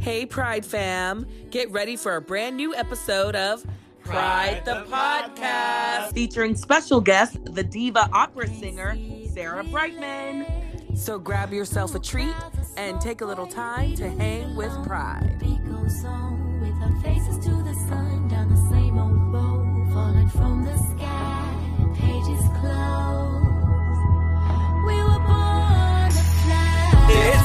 Hey, Pride fam. Get ready for a brand new episode of Pride, the, podcast. featuring special guest, the diva opera singer, Sarah Brightman. So grab yourself a treat and take a little time to hang with Pride. beat goes on with our faces to the sun down the same old road falling from the sky pages close we were born to fly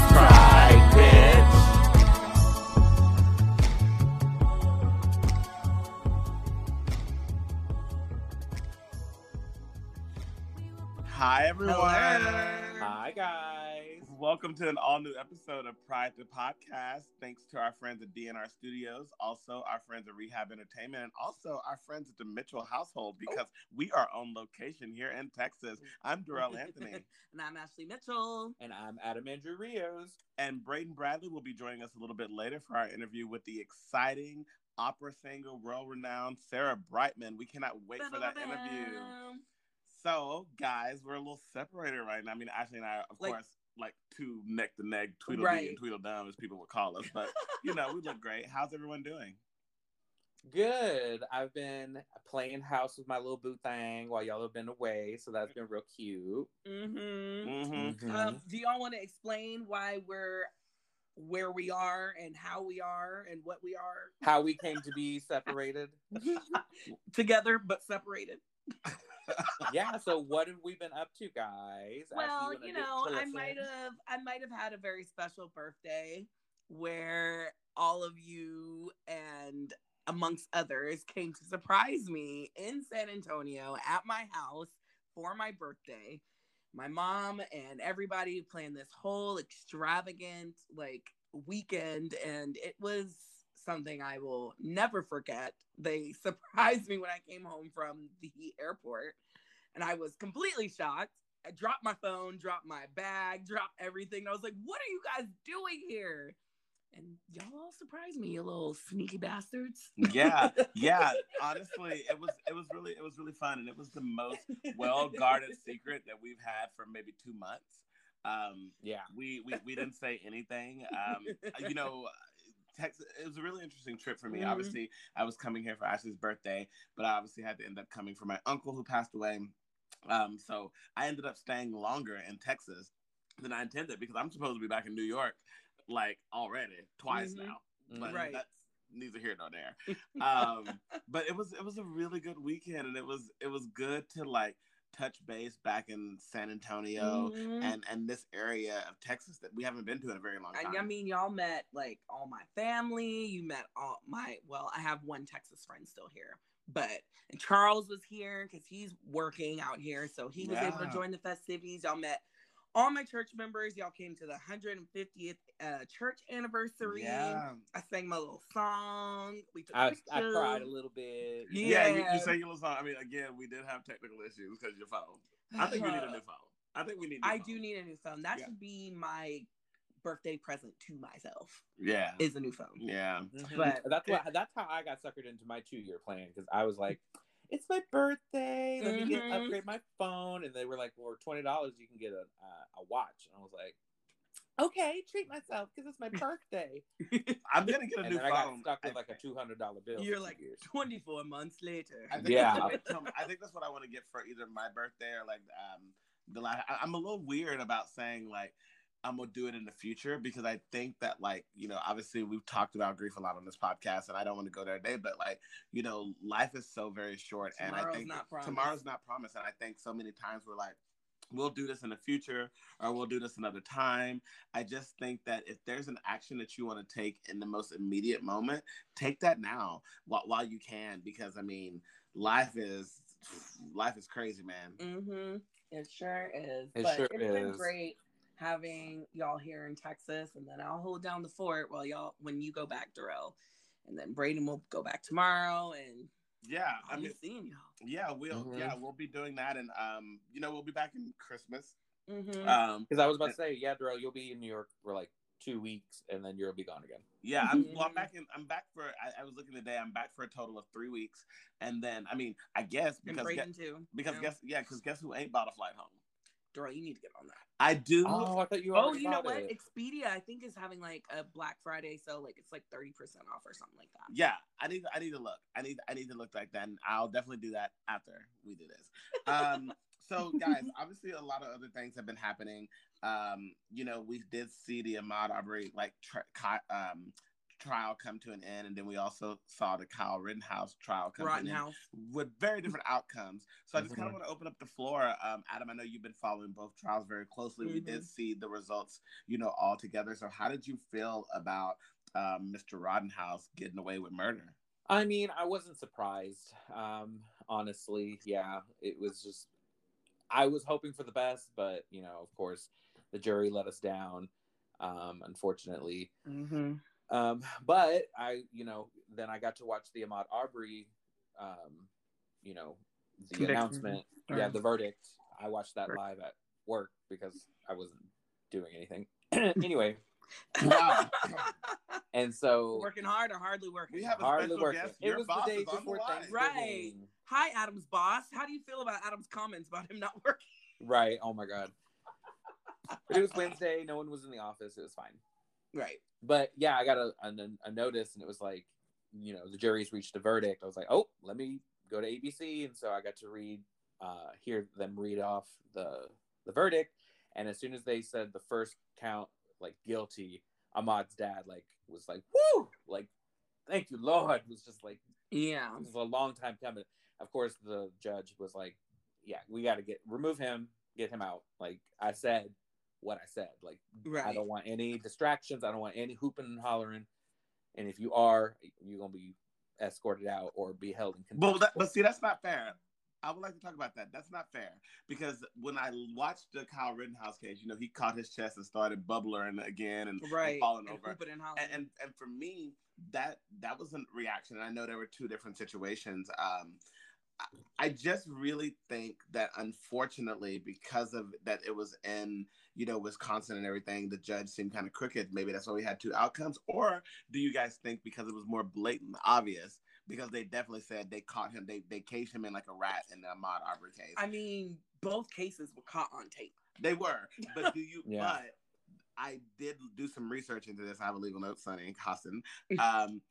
Hi, everyone. Hi, guys. Welcome to an all new episode of Pride to Podcast. Thanks to our friends at DNR Studios, also our friends at Rehab Entertainment, and also our friends at the Mitchell household oh. because we are on location here in Texas. I'm Dorell Anthony, and I'm Ashley Mitchell. And I'm Adam Andrew Rios. and Braden Bradley will be joining us a little bit later for our interview with the exciting opera singer, world renowned Sarah Brightman. We cannot wait for that interview. So, guys, we're a little separated right now. I mean, Ashley and I, of Like- course, like two neck to neck, Tweedledee Right. and Tweedledum, as people would call us. But, you know, we look great. How's everyone doing? Good. I've been playing house with my little boo thing while y'all have been away, so that's been real cute. Mm-hmm. Mm-hmm. Mhm. Um, do y'all want to explain why we're where we are and how we are and what we are How we came to be separated. together but separated? yeah. So what have we been up to, guys? Well, wanna you know, I might have I might have had a very special birthday where all of you and amongst others came to surprise me in San Antonio at my house for my birthday. My mom and everybody planned this whole extravagant like weekend and it was something I will never forget. They surprised me when I came home from the airport and I was completely shocked. I dropped my phone, dropped my bag, dropped everything. I was like, "What are you guys doing here?" And y'all surprised me, you little sneaky bastards. Yeah, yeah. Honestly, it was it was really it was really fun, and it was the most well guarded secret that we've had for maybe two months. Um, Yeah. we, we we didn't say anything. Um, you know, Texas. It was a really interesting trip for me. Mhm. Obviously, I was coming here for Ashley's birthday, but I obviously had to end up coming for my uncle who passed away. Um, so I ended up staying longer in Texas than I intended because I'm supposed to be back in New York like already twice Mhm. now. But Right. that's neither here nor there. Um, but it was it was a really good weekend, and it was it was good to like touch base back in San Antonio Mhm. and and this area of Texas that we haven't been to in a very long time. I, I mean, y'all met like all my family. You met all my well, I have one Texas friend still here, but Charles was here because he's working out here, so he was able to join the festivities. Y'all met all my church members. Y'all came to the 150th uh, church anniversary. yeah, I sang my little song. We took I, pictures. I cried a little bit. yeah. you, Yeah. you say your little song. I mean, again, we did have technical issues because your phone. I think we need a new phone. I think we need. a new I phone. do need a new phone. That Yeah. should be my birthday present to myself. Yeah, Is a new phone. yeah. Mhm. But- that's what that's how I got suckered into my two year plan because I was like, it's my birthday. Let me get Mhm. upgrade my phone, and they were like, for twenty dollars you can get a uh, a watch, and I was like, okay, treat myself because it's my birthday. I'm gonna get a and new then I got stuck with like a two hundred dollar bill. You're like 24 months later. I think Yeah. That's what I, I think that's what I want to get for either my birthday or like um the last. I, I'm a little weird about saying like I'm gonna do it in the future because I think that like you know obviously we've talked about grief a lot on this podcast and I don't want to go there today, but like you know life is so very short and I think not tomorrow's not promised and I think so many times we're like we'll do this in the future or we'll do this another time. I just think that if there's an action that you want to take in the most immediate moment, take that now while, while you can because I mean life is life is crazy, man. Mm-hmm. It sure is. It but sure it's been is. great having y'all here in Texas, and then I'll hold down the fort while y'all when you go back, Dorell, and then Braden will go back tomorrow, and Yeah, I I'll mean, seeing y'all. yeah, we'll Mhm. yeah we'll be doing that, and um, you know, we'll be back in Christmas. Mm-hmm. Um, Because I was about to say, yeah, Dorell, you'll be in New York for like two weeks, and then you'll be gone again. yeah, I'm well, I'm back in. I'm back for. I, I was looking today. I'm back for a total of three weeks, and then I mean, I guess and because guess, too. because yeah. guess yeah, because guess who ain't bought a flight home? Girl, you need to get on that. I do. Oh, I thought you. Oh, you know what? it. Expedia, I think, is having like a Black Friday sale. Like it's like 30% off or something like that. Yeah, I need I need to look. I need I need to look like that. And I'll definitely do that after we do this. Um so guys, obviously a lot of other things have been happening. Um, you know, we did see the Ahmaud Arbery like tri- ki- um trial come to an end, and then we also saw the Kyle Rittenhouse trial come to an end with very different outcomes. So I just kind of want to open up the floor. Um, Adam, I know you've been following both trials very closely. We did see the results, you know, all together. So how did you feel about um, Mr. Rittenhouse getting away with murder? I mean, I wasn't surprised. Um, honestly, yeah, it was just I was hoping for the best, but you know, of course, the jury let us down. Um, unfortunately, Mm-hmm. Um, but I, you know, then I got to watch the Ahmaud Arbery, um, you know, the Conviction. announcement. Or- Yeah, the verdict. I watched that live at work because I wasn't doing anything. anyway, Wow. and so working hard or hardly working? We have a hardly special working. guest. It Your was boss the day is the before. Thanksgiving. Right. Hi, Adam's boss. How do you feel about Adam's comments about him not working? Right. Oh my god. But it was Wednesday. No one was in the office. It was fine. Right. But yeah, I got a, a, a notice, and it was like, you know, the jury's reached a verdict. I was like, oh, let me go to ABC, and so I got to read, uh, hear them read off the the verdict. And as soon as they said the first count, like guilty, Ahmaud's dad like was like, woo, like, thank you, Lord. It was just like Yeah. it was a long time coming. Of course, the judge was like, "Yeah, we got to get remove him, get him out." Like I said, what I said. Like I don't want any distractions. I don't want any hooping and hollering. And if you are, you're gonna be escorted out or be held in contempt. Well, that, but see, that's not fair. I would like to talk about that. That's not fair because when I watched the Kyle Rittenhouse case, you know, he caught his chest and started bubbling again and, and falling And over. and and, and and for me that that was a reaction and i know there were two different situations um I- i just really think that unfortunately because of that it was in you know wisconsin and everything the judge seemed kind of crooked maybe that's why we had two outcomes or do you guys think because it was more blatant obvious because they definitely said they caught him they they caged him in like a rat in the Ahmaud Arbery case I mean, both cases were caught on tape. they were but do you Yeah. but I did do some research into this. I have a legal note, Sunny Hostin. Um,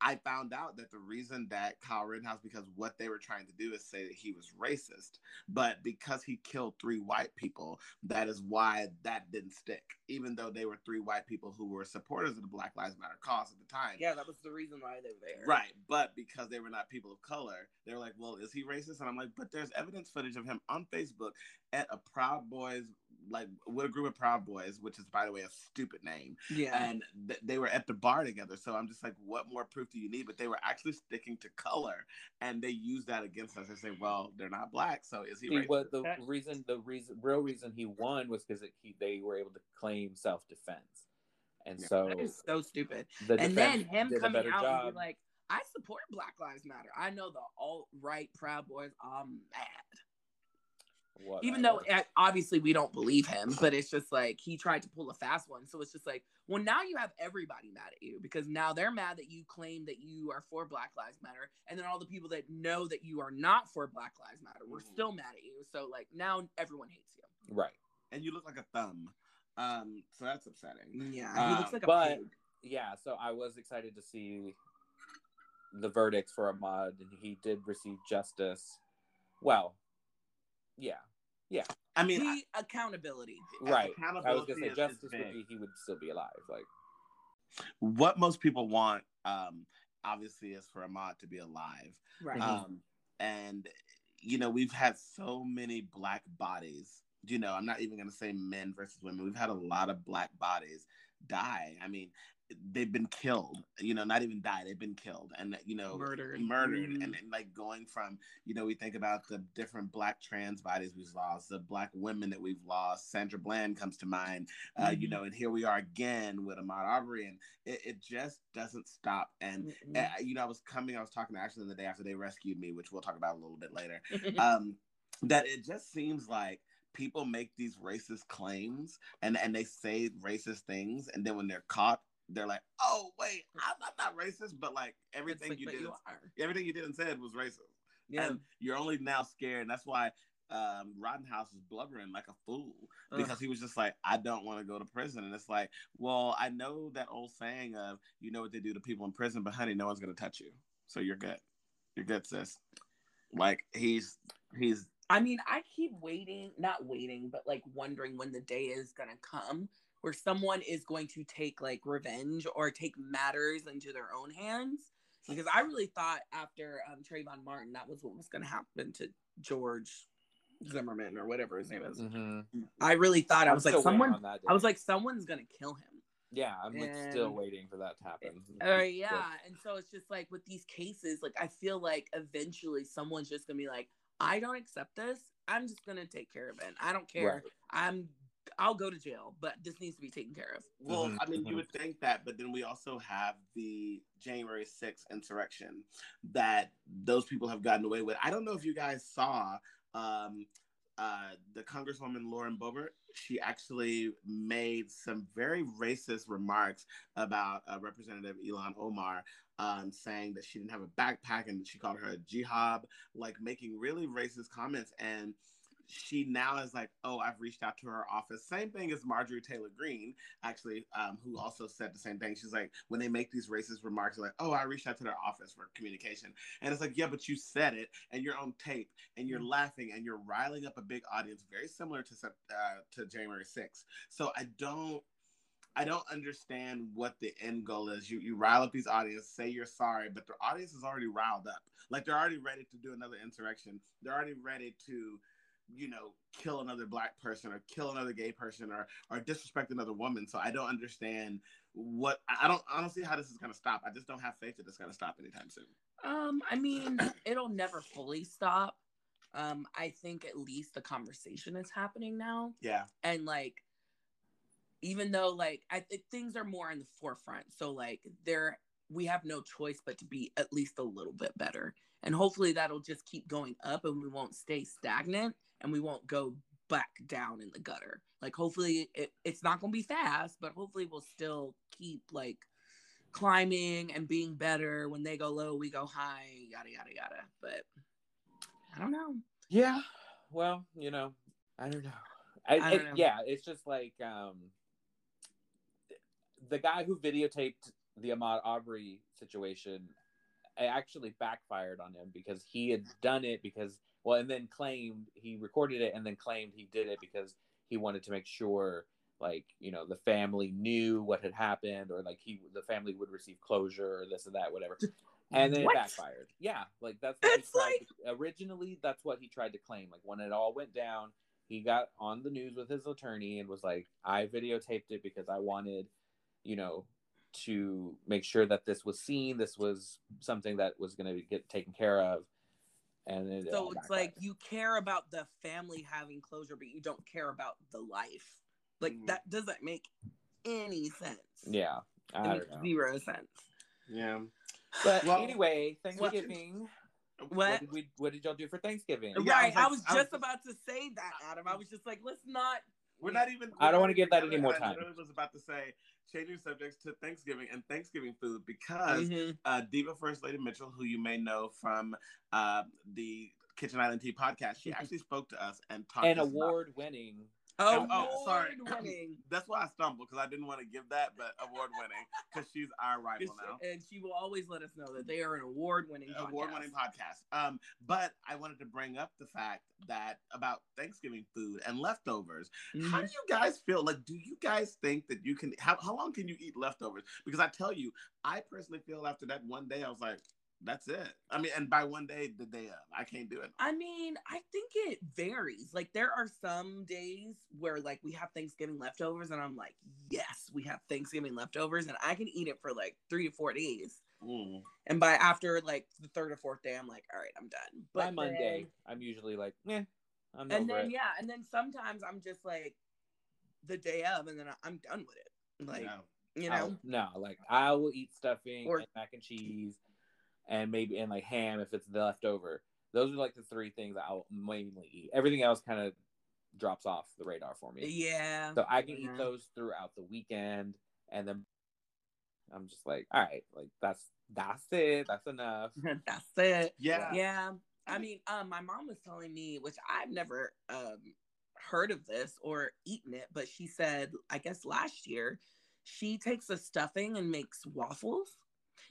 I found out that the reason that Kyle Rittenhouse, because what they were trying to do is say that he was racist, but because he killed three white people, that is why that didn't stick, even though they were three white people who were supporters of the Black Lives Matter cause at the time. Yeah, that was the reason why they were there. Right, but because they were not people of color, they were like, "Well, is he racist?" And I'm like, "But there's evidence footage of him on Facebook at a Proud Boys, like with a group of Proud Boys, which is, by the way, a stupid name, Yeah. and th- they were at the bar together. So I'm just like, what more proof do you need? But they were actually sticking to color, and they used that against us. They say, "Well, they're not black, so is he See, racist?" what the Okay. reason, the reason, real reason he won was because he they were able to claim self defense, and Yeah. so that is so stupid. the and then him coming better out and be like, I support Black Lives Matter. I know the alt right Proud Boys are mad. Even though Whatever. uh, obviously we don't believe him, but it's just like he tried to pull a fast one. So it's just like, well, now you have everybody mad at you because now they're mad that you claim that you are for Black Lives Matter. And then all the people that know that you are not for Black Lives Matter, we're Mhm. still mad at you. So like now everyone hates you. right. and you look like a thumb, um, so that's upsetting. Yeah. Uh, he looks like a but- pig. yeah, so I was excited to see the verdict for Ahmaud, and he did receive justice. Well, yeah, Yeah. I mean, I- accountability. right. I was accountability gonna say justice would be he would still be alive. Like, what most people want, um, obviously, is for Ahmaud to be alive. Right. Mhm. Um, and you know, we've had so many black bodies. You know, I'm not even gonna say men versus women. We've had a lot of black bodies die. I mean, they've been killed. You know, not even die. They've been killed, and you know, Murdered. murdered, Mhm. and, and like going from you know, we think about the different black trans bodies we've lost, the black women that we've lost. Sandra Bland comes to mind. Uh, You Mhm. know, and here we are again with Ahmaud Arbery, and it, it just doesn't stop. And Mm-mm. uh, you know, I was coming, I was talking to Ashley the day after they rescued me, which we'll talk about a little bit later. Mm-hmm. Um, that it just seems like people make these racist claims and and they say racist things, and then when they're caught, they're like, "Oh wait, I'm, I'm not racist," but like everything like, you did, you everything you did and said was racist, Yeah. and you're only now scared. And that's why um, Rittenhouse was blubbering like a fool Ugh. because he was just like, I don't want to go to prison. And it's like, well, I know that old saying of, you know what they do to people in prison, but honey, no one's going to touch you. So you're good. You're good, sis. Like he's, he's, I mean, I keep waiting, not waiting, but like wondering when the day is going to come where someone is going to take like revenge or take matters into their own hands. Because I really thought after um, Trayvon Martin, that was what was going to happen to George Zimmerman or whatever his name is. Mhm. I really thought I I'm was like someone. I was like someone's gonna kill him. yeah, I'm like still waiting for that to happen. Uh, yeah, and so it's just like with these cases, like I feel like eventually someone's just gonna be like, I don't accept this. I'm just gonna take care of it. I don't care. Right. I'm. I'll go to jail, but this needs to be taken care of. well, Mhm, I mean, you would think that, but then we also have the January 6th insurrection that those people have gotten away with. I don't know if you guys saw um, uh, the Congresswoman Lauren Boebert. She actually made some very racist remarks about uh, Representative Ilhan Omar, um, saying that she didn't have a backpack and she called her a jihad, like making really racist comments. And she now is like, oh, I've reached out to her office. Same thing as Marjorie Taylor Greene, actually, um, who also said the same thing. She's like, when they make these racist remarks, like, oh, I reached out to their office for communication. And it's like, yeah, but you said it and you're on tape and you're laughing and you're riling up a big audience, very similar to uh, to January 6th. So I don't. I don't understand what the end goal is. You you rile up these audience, say you're sorry, but the audience is already riled up. Like they're already ready to do another insurrection. They're already ready to, you know, kill another black person or kill another gay person or or disrespect another woman. So I don't understand what I don't I don't see how this is gonna stop. I just don't have faith that it's gonna stop anytime soon. Um, I mean, it'll never fully stop. Um, I think at least the conversation is happening now. Yeah. and like even though like i think things are more in the forefront so like there we have no choice but to be at least a little bit better and hopefully that'll just keep going up and we won't stay stagnant and we won't go back down in the gutter like hopefully it, it's not going to be fast but hopefully we'll still keep like climbing and being better when they go low we go high yada yada yada but i don't know Yeah. Well, you know, I don't know. I, I don't it- know. Yeah, it's just like um, the guy who videotaped the Ahmaud Arbery situation. It actually backfired on him because he had done it because well, and then claimed he recorded it and then claimed he did it because he wanted to make sure like you know the family knew what had happened or like he the family would receive closure or this or that whatever and then What? it backfired. Yeah, like that's what It's he tried to, originally. That's what he tried to claim. Like when it all went down, he got on the news with his attorney and was like, "I videotaped it because I wanted, you know, to make sure that this was seen. This was something that was going to get taken care of." And it So it's like you care about the family having closure, but you don't care about the life. Like Mm. that doesn't make any sense. yeah, I makes don't know. zero sense. Yeah. But Well, anyway, Thanksgiving. What What? did we? What did y'all do for Thanksgiving? Yeah, I right. was I like- was I was just about to say that, Adam. I was just like, let's not. We're not even. I don't wanna give that any more time. I time. literally was about to say changing subjects to Thanksgiving and Thanksgiving food because Mhm. uh, Diva First Lady Mitchell, who you may know from uh, the Kitchen Island Tea podcast, she actually spoke to us and talked An to us about- award-winning. Oh, oh, sorry. winning. That's why I stumbled because I didn't want to give that, but award winning because she's our rival now. And she will always let us know that they are an award-winning award winning podcast. Um, but I wanted to bring up the fact that about Thanksgiving food and leftovers. Mm-hmm. How do you guys feel? Like, do you guys think that you can? How, how long can you eat leftovers? Because I tell you, I personally feel after that one day, I was like, that's it. I mean, and by one day, the day of, I can't do it. I mean, I think it varies. Like there are some days where like we have Thanksgiving leftovers and I'm like, yes, we have Thanksgiving leftovers and I can eat it for like 3 to 4 days. Mm. And by after like the third or fourth day I'm like, all right, I'm done. By But Monday, then- I'm usually like, eh, I'm and over then it. yeah, and then sometimes I'm just like the day of and then I'm done with it. Like, Yeah. you I'll- know. no, like I will eat stuffing Or- and mac and cheese, and maybe and like ham if it's left over. Those are like the three things I'll mainly eat. Everything else kind of drops off the radar for me. Yeah. So I can eat those throughout the weekend, and then I'm just like, all right, like that's that's it, that's enough. That's it. Yeah. Yeah. I mean, um, my mom was telling me, which I've never um heard of this or eaten it, but she said, I guess last year, she takes a stuffing and makes waffles.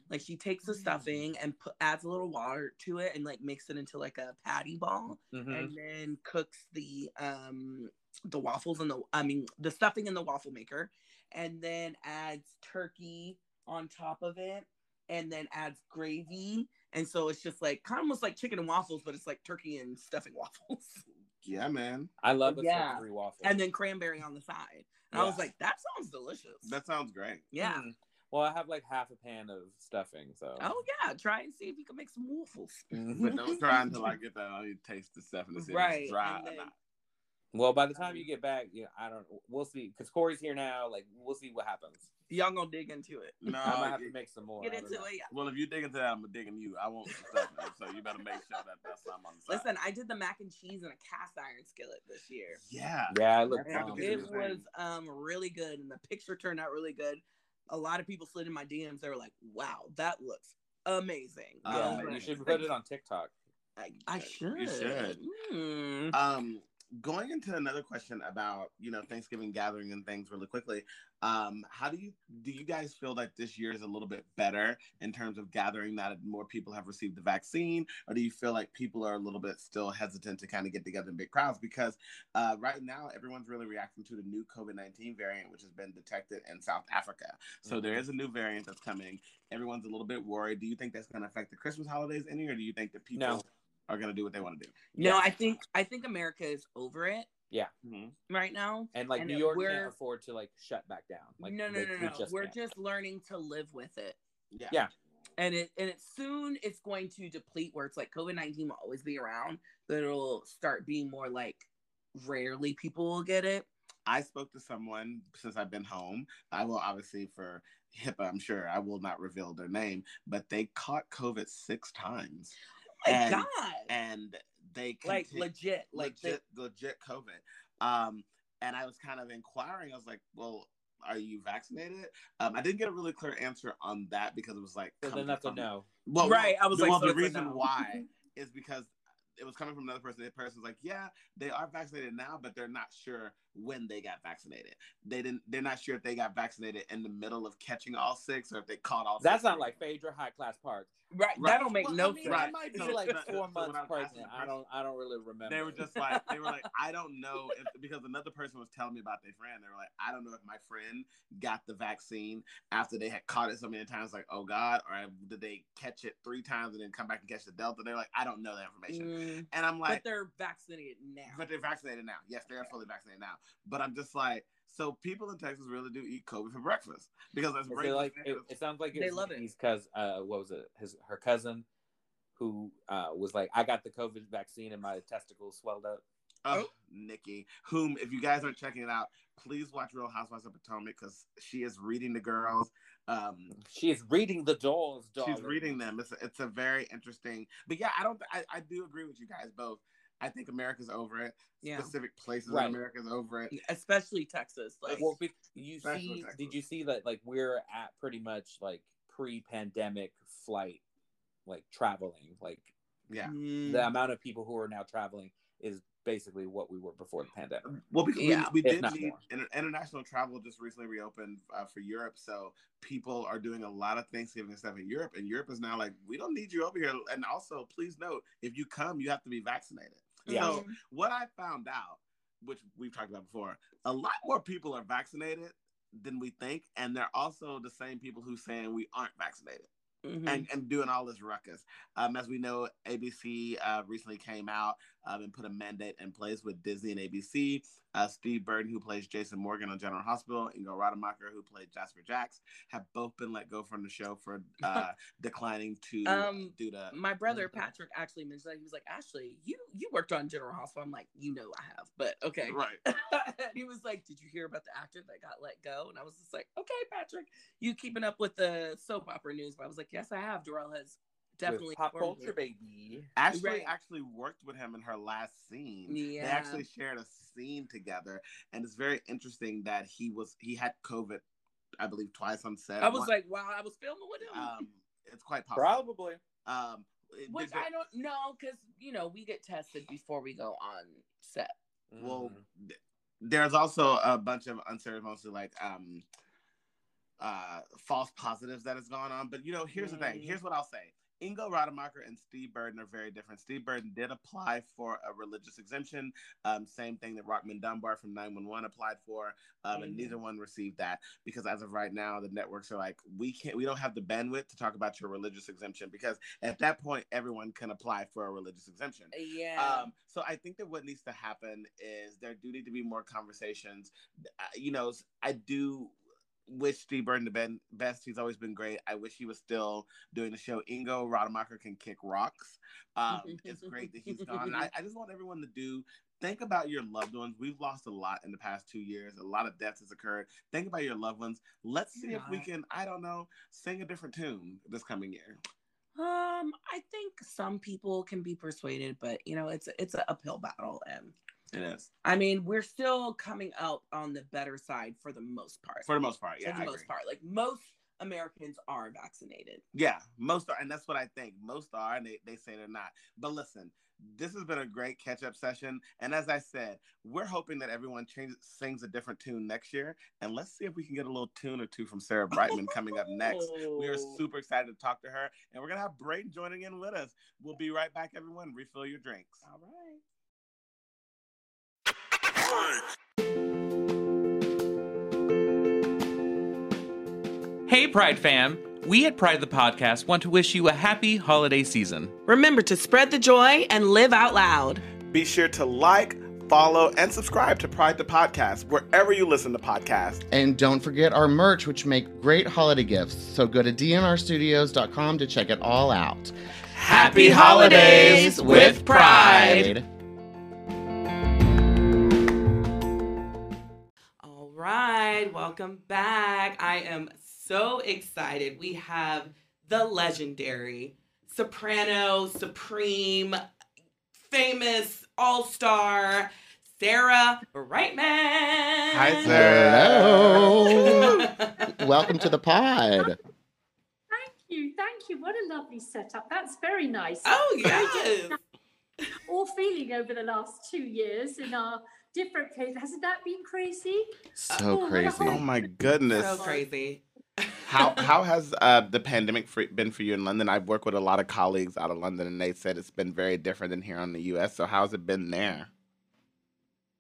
Like she takes the stuffing and put adds a little water to it and like makes it into like a patty ball, Mhm. and then cooks the um the waffles and the I mean the stuffing in the waffle maker, and then adds turkey on top of it, and then adds gravy, and so it's just like kind of almost like chicken and waffles, but it's like turkey and stuffing waffles, Yeah, man. I love a Yeah. savory waffle. and then cranberry on the side. And I was like, that sounds delicious. That sounds great. yeah. Mm. Well, I have like half a pan of stuffing, so. Oh yeah, try and see if you can make some waffles. But don't try until I get that. I need to taste the stuff and see if it's dry and or not. Well, by the time you get back, you know, I don't. We'll see, because Corey's here now. Like, we'll see what happens. Y'all gonna dig into it. No, I might have you- to make some more. Get into it, yeah. well, if you dig into that, I'm gonna dig digging you. I won't stuff it, so you better make sure that that's something on the side. Listen, I did the mac and cheese in a cast iron skillet this year. Yeah. Yeah, it looked Yeah, bomb. because It was was um really good, and the picture turned out really good. A lot of people slid in my DMs. They were like, "Wow, that looks amazing." Yeah, Um, you should put it on TikTok. I, I should. You should. Hmm. Um, going into another question about you know Thanksgiving gathering and things really quickly. Um, how do you do you guys feel like this year is a little bit better in terms of gathering that more people have received the vaccine, or do you feel like people are a little bit still hesitant to kind of get together in big crowds because uh, right now everyone's really reacting to the new COVID nineteen variant which has been detected in South Africa. So Mhm. there is a new variant that's coming. Everyone's a little bit worried. Do you think that's going to affect the Christmas holidays any, or do you think that people No. Are going to do what they want to do? No, Yeah. I think I think America is over it Mm-hmm. right now. And like And New York can't afford to like shut back down. Like no, no, they- no, they no. just We're can't. just learning to live with it. Yeah. Yeah. and it and it soon it's going to deplete where it's like COVID nineteen will always be around, but it'll start being more like rarely people will get it. I spoke to someone since I've been home. I will obviously for HIPAA, I'm sure I will not reveal their name, but they caught COVID six times. Oh my And- god! And they like legit, like legit, legit COVID. Um, and I was kind of inquiring. I was like, "Well, are you vaccinated?" Um, I didn't get a really clear answer on that because it was like, So coming then that's a no. Well, Right, I was like, well, so the reason no. why is because it was coming from another person. The person's like, yeah, they are vaccinated now, but they're not sure when they got vaccinated. They didn't. They're not sure if they got vaccinated in the middle of catching all six or if they caught all. That's six. not like Phaedra High Class Park. Right, Right. that don't make Well, no I mean, sense. Right. I might be So- like so- so four months I pregnant. I don't. I don't really remember. They were just like they were like I don't know if because another person was telling me about their friend. They were like I don't know if my friend got the vaccine after they had caught it so many times. Like oh god, or did they catch it three times and then come back and catch the delta? They're like I don't know that information. Mm, And I'm like, but they're vaccinated now. but they're vaccinated now. Yes, they are fully vaccinated now. But I'm just like, so people in Texas really do eat COVID for breakfast because that's Is great. it like it, it sounds like They it's love it. because uh, what was it? His her cousin, who uh, was like, I got the COVID vaccine and my testicles swelled up. Oh, Nicki, whom, if you guys aren't checking it out, please watch Real Housewives of Potomac because she is reading the girls. Um, She is reading the dolls. she's reading them. It's a, it's a very interesting. But yeah, I don't. I, I do agree with you guys both. I think America's over it. Yeah. Specific places Right. in America's over it. Especially Texas. Like Well, you see, Texas did you see that? Like we're at pretty much like pre-pandemic flight, like traveling. Like Yeah. mm, the amount of people who are now traveling is basically what we were before the pandemic. Well, because Yeah. we, we did need more. inter- international travel just recently reopened uh, for Europe, so people are doing a lot of Thanksgiving stuff in Europe, and Europe is now like, we don't need you over here. And also, please note, if you come, you have to be vaccinated. Yeah. So what I found out, which we've talked about before, a lot more people are vaccinated than we think, and they're also the same people who saying we aren't vaccinated mhm. and, and doing all this ruckus. Um, as we know, ABC uh, recently came out um, and put a mandate in place with Disney and ABC. Uh, Steve Burton, who plays Jason Morgan on General Hospital, and Ingo Rademacher, who played Jasper Jacks, have both been let go from the show for uh, declining to Um, do the. my brother Patrick actually mentioned that he was like, Ashley, you you worked on General Hospital. I'm like, you know, I have, but okay. Right. he was like, Did you hear about the actor that got let go? And I was just like, Okay, Patrick, you keeping up with the soap opera news? But I was like, Yes, I have. Dorell has definitely pop culture, baby. Ashley Right. actually worked with him in her last scene. Yeah. They actually shared a scene together, and it's very interesting that he was he had COVID, I believe, twice on set. I was One- like, Wow, I was filming with him. um, it's quite possible. Probably. Um, Which Did I don't know because you know we get tested before we go on set. well, th- there's also a bunch of unceremoniously like um uh false positives that has gone on. But you know, here's the thing. Mm. Here's what I'll say. Ingo Rademacher and Steve Burton are very different. Steve Burton did apply for a religious exemption, um, same thing that Rockmond Dunbar from 911 applied for, um, and Mhm. neither one received that because as of right now, the networks are like, we can't, we don't have the bandwidth to talk about your religious exemption because at that point, everyone can apply for a religious exemption. Yeah. Um, so I think that what needs to happen is there do need to be more conversations. Uh, you know, I do wish Steve Burton the ben- best. He's always been great. I wish he was still doing the show. Ingo Rademacher can kick rocks. Um, it's great that he's gone. I, I just want everyone to do think about your loved ones. We've lost a lot in the past two years. A lot of deaths has occurred. Think about your loved ones. Let's see if we can, I don't know, sing a different tune this coming year. Um, I think some people can be persuaded, but you know, it's it's an uphill battle, and It is. I mean, we're still coming out on the better side for the most part. For the most part, yeah. for the I most agree. part, like most Americans are vaccinated. Yeah, most are, and that's what I think. Most are, and they, they say they're not. But listen, this has been a great catch up session. And as I said, we're hoping that everyone changes, sings a different tune next year. And let's see if we can get a little tune or two from Sarah Brightman coming up next. We are Oh. super excited to talk to her, and we're gonna have Braden joining in with us. We'll be right back, everyone. Refill your drinks. All right. Hey, Pride fam! We at Pride the Podcast want to wish you a happy holiday season. Remember to spread the joy and live out loud. Be sure to like, follow, and subscribe to Pride the Podcast wherever you listen to podcasts. And don't forget our merch, which make great holiday gifts. So go to dnrstudios.com to check it all out. Happy holidays with Pride. Right, welcome back. I am so excited. We have the legendary soprano, supreme, famous, all star Sarah Brightman. Hi, Sarah. Hello. Welcome to the pod. Thank you, thank you. What a lovely setup. That's very nice. Oh, yes. All feeling over the last two years in our different places. Hasn't that been crazy? So Oh, crazy. Oh my goodness. so crazy. how how has uh, the pandemic for, been for you in London? I've worked with a lot of colleagues out of London, and they said it's been very different than here in the U.S. So how's it been there?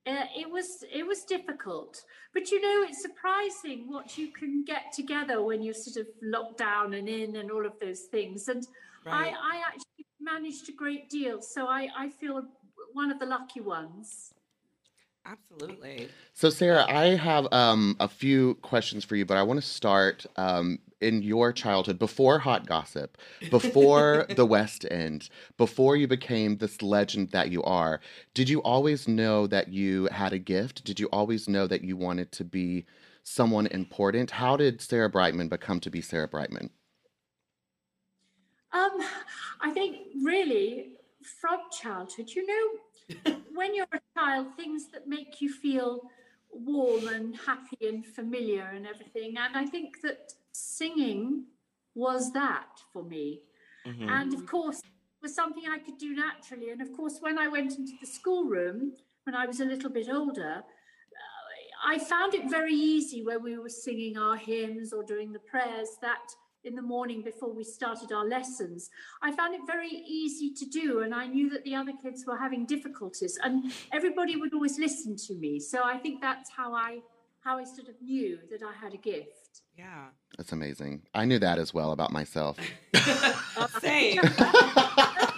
Uh, it was it was difficult, but you know it's surprising what you can get together when you're sort of locked down and in and all of those things. And Right. I, I actually managed a great deal, so I, I feel one of the lucky ones. Absolutely. So, Sarah, I have um, a few questions for you, but I want to start um, in your childhood, before Hot Gossip, before the West End, before you became this legend that you are. Did you always know that you had a gift? Did you always know that you wanted to be someone important? How did Sarah Brightman become to be Sarah Brightman? Um, I think really from childhood, you know, when you're a child, things that make you feel warm and happy and familiar and everything. And I think that singing was that for me. Mm-hmm. And of course, it was something I could do naturally. And of course, when I went into the schoolroom when I was a little bit older, uh, I found it very easy when we were singing our hymns or doing the prayers that in the morning before we started our lessons. I found it very easy to do, and I knew that the other kids were having difficulties, and everybody would always listen to me. So I think that's how I how I sort of knew that I had a gift. Yeah. That's amazing. I knew that as well about myself. Same.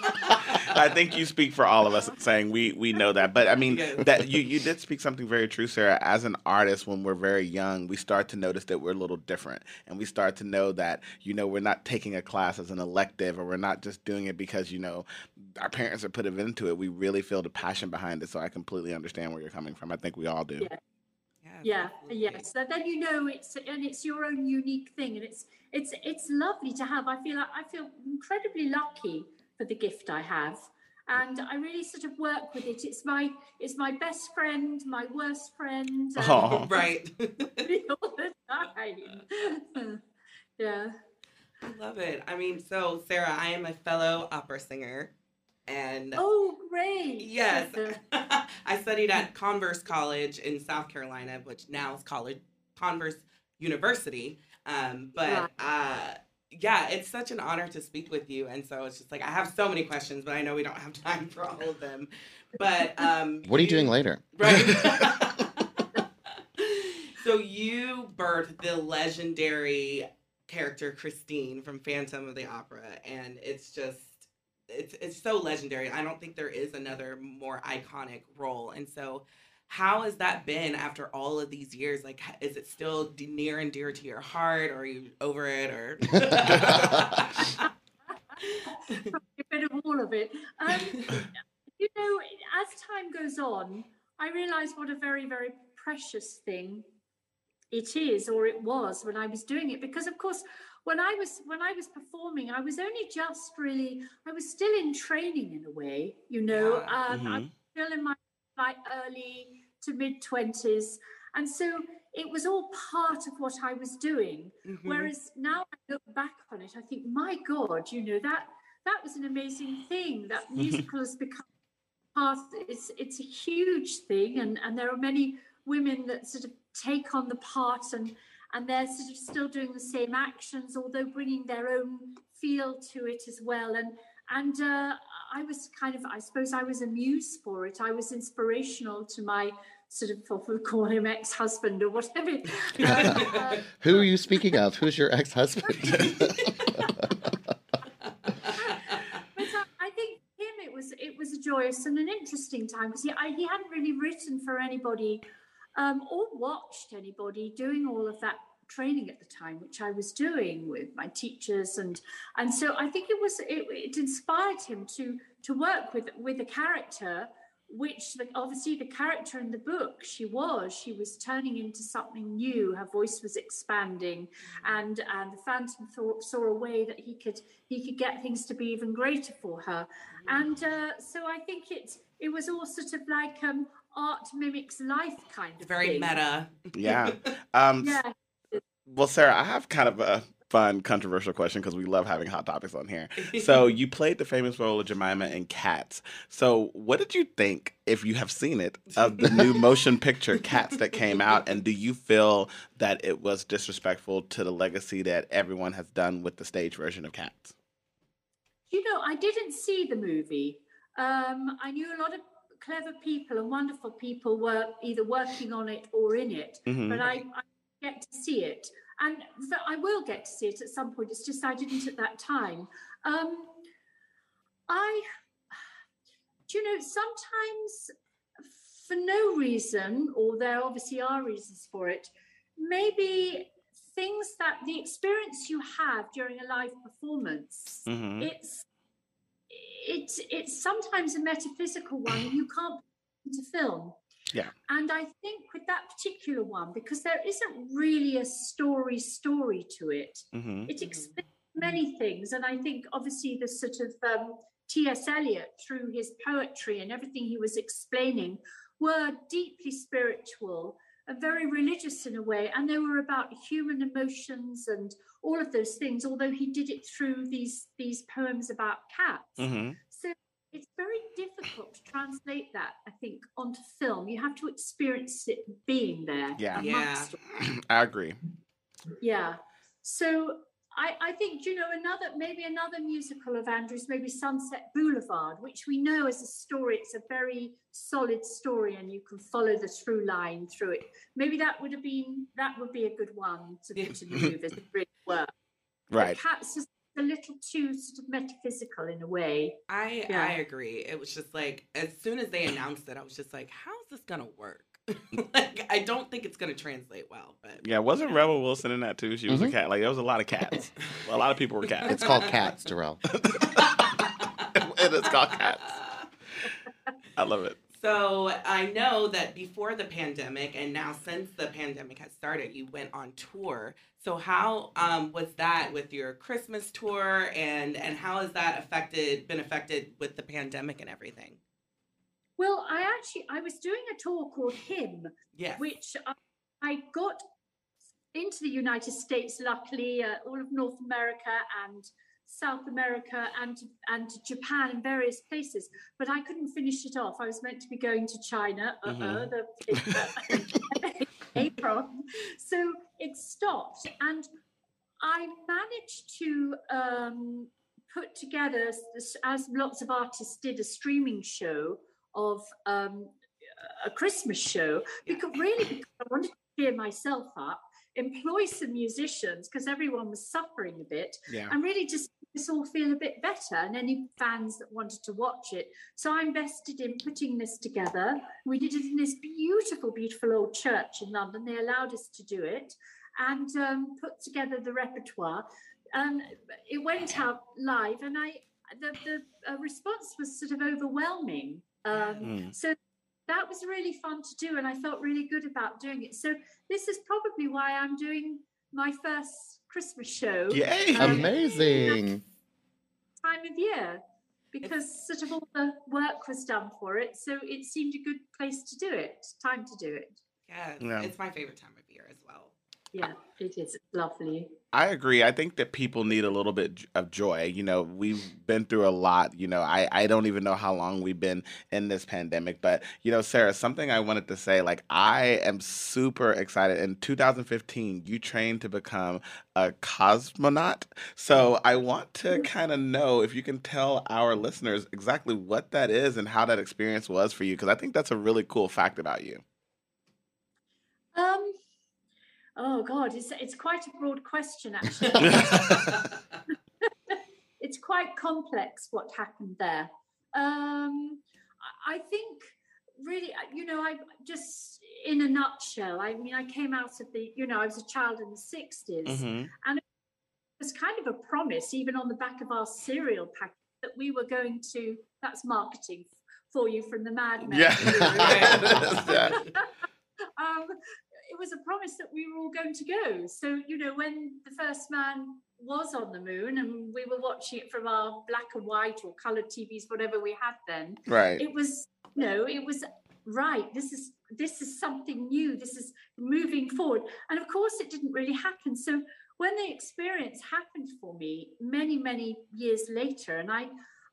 I think you speak for all of us saying we we know that. But I mean that you you did speak something very true, Sarah. As an artist, when we're very young, we start to notice that we're a little different, and we start to know that you know we're not taking a class as an elective, or we're not just doing it because you know our parents are putting into it. We really feel the passion behind it. So I completely understand where you're coming from. I think we all do. Yeah. yeah yes and then you know it's and it's your own unique thing and it's it's it's lovely to have i feel i feel incredibly lucky for the gift i have and i really sort of work with it it's my it's my best friend my worst friend and Aw. right. all the time yeah I love it. I mean, so Sarah, I am a fellow opera singer, and Oh, great. yes, I studied at Converse College in South Carolina, which now is college Converse University. Um, but uh, yeah, it's such an honor to speak with you, and so it's just like I have so many questions, but I know we don't have time for all of them. But um, What are you doing later? Right. so you birthed the legendary character Christine from Phantom of the Opera, and it's just it's it's so legendary. I don't think there is another more iconic role, and so. How has that been after all of these years? Like, is it still near and dear to your heart, or are you over it, or? a bit of all of it. Um, you know, as time goes on, I realise what a very, very precious thing it is, or it was when I was doing it. Because of course, when I was when I was performing, I was only just really I was still in training in a way. You know, Yeah. um, I'm Mhm. still in my like early to mid twenties, and so it was all part of what I was doing. Mhm. Whereas now I look back on it, I think, my God, you know that that was an amazing thing. That musical has become part. It's it's a huge thing, and and there are many women that sort of take on the part and and they're sort of still doing the same actions, although bringing their own feel to it as well. And and uh, I was kind of, I suppose, I was amused for it. I was inspirational to my sort of, we call him, ex-husband or whatever. Uh, Who are you speaking of? Who's your ex-husband? but I, I think him it was it was a joyous and an interesting time because he I, he hadn't really written for anybody um, or watched anybody doing all of that training at the time which I was doing with my teachers and and so I think it was it, it inspired him to to work with with a character which the, obviously the character in the book she was she was turning into something new her voice was expanding and and the phantom thought, saw a way that he could he could get things to be even greater for her and uh, so i think it it was all sort of like um art mimics life kind of Very thing. meta. Yeah. Um, yeah Well, Sarah, I have kind of a fun, controversial question because we love having hot topics on here. So, you played the famous role of Jemima in Cats. So, what did you think, if you have seen it, of the new motion picture Cats that came out? And do you feel that it was disrespectful to the legacy that everyone has done with the stage version of Cats? you know i didn't see the movie um i knew a lot of clever people and wonderful people were either working on it or in it Mhm. but I, I get to see it and I will get to see it at some point. It's just I didn't at that time. Um I do you know sometimes for no reason or there obviously are reasons for it maybe things that the experience you have during a live performance Mhm. it's it's it's sometimes a metaphysical one. And you can't into film Yeah. and i think with that particular one because there isn't really a story story to it Mhm. it explains many things and i think obviously the sort of um, ts eliot through his poetry and everything he was explaining were deeply spiritual and very religious in a way and they were about human emotions and all of those things although he did it through these these poems about cats Mhm. So it's very difficult to translate that i think onto film you have to experience it being there Yeah. amongst I agree. yeah. So I, I think, you know, another maybe another musical of Andrews, maybe Sunset Boulevard, which we know as a story, it's a very solid story and you can follow the through line through it. Maybe that would have been that would be a good one to put in the movie as it really work. Right. Cats is a little too sort of metaphysical in a way. I Yeah. I agree. It was just like as soon as they announced it, I was just like, "How's this gonna work?" like I don't think it's gonna translate well. But Yeah, wasn't Rebel Wilson in that too? She was a Mhm. cat. Like there was a lot of cats. a lot of people were cats. It's called Cats, Dorell. it is called Cats. I love it. So I know that before the pandemic and now since the pandemic has started, you went on tour. So how um, was that with your Christmas tour and and how has that affected been affected with the pandemic and everything? Well, I actually I was doing a tour called Hymn, Yes. which I, I got into the United States, luckily, uh, all of North America and South America and and Japan and various places, but I couldn't finish it off. I was meant to be going to China. Uh the April. So it stopped, and I managed to um, put together, as lots of artists did, a streaming show of um, a Christmas show because really because I wanted to cheer myself up, employ some musicians because everyone was suffering a bit, Yeah. and really just us all feel a bit better and any fans that wanted to watch it. So I invested in putting this together. We did it in this beautiful, beautiful old church in London. They allowed us to do it and um, put together the repertoire. And it went out live, and I the, the uh, response was sort of overwhelming. Um, Mm. So that was really fun to do, and I felt really good about doing it. So this is probably why I'm doing my first Christmas show Yay! Um, Amazing. time of year because sort of all the work was done for it. So it seemed a good place to do it, time to do it. Yes, Yeah. it's my favorite time of year as well. Yeah, it is It's lovely. I agree. I think that people need a little bit of joy. You know, we've been through a lot. You know, I, I don't even know how long we've been in this pandemic. But, you know, Sarah, something I wanted to say like, I am super excited. In 2015, you trained to become a cosmonaut. So mm-hmm. I want to kind of know if you can tell our listeners exactly what that is and how that experience was for you. Because I think that's a really cool fact about you. Um, oh God, it's it's quite a broad question actually. it's quite complex what happened there. Um, I think really, uh, you know, I just in a nutshell. I mean, I came out of the, you know, I was a child in the 60s Mhm. it was kind of a promise, even on the back of our cereal packet, that we were going to. That's marketing for you from the Mad Men. Yeah. Yeah. um, it was a promise that we were all going to go. So you know, when the first man was on the moon, and we were watching it from our black and white or coloured TVs, whatever we had then, Right. it was you know it was right this is this is something new this is moving forward and of course it didn't really happen so when the experience happened for me many many years later and i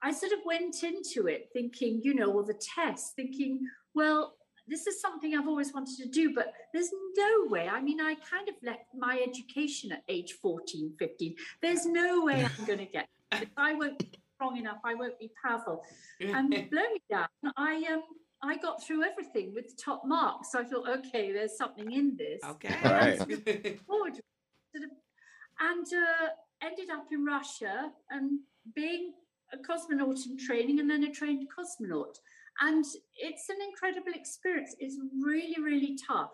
i sort of went into it thinking you know all the tests thinking well this is something I've always wanted to do, but there's no way. I mean, I kind of left my education at age 14, 15. There's no way I'm going to get it. I won't be strong enough. I won't be powerful and blow me down. I um I got through everything with top marks. So I thought, okay, there's something in this. okay. Right. Forward, sort of- and uh, ended up in Russia and being a cosmonaut in training and then a trained cosmonaut. And it's an incredible experience. It's really, really tough.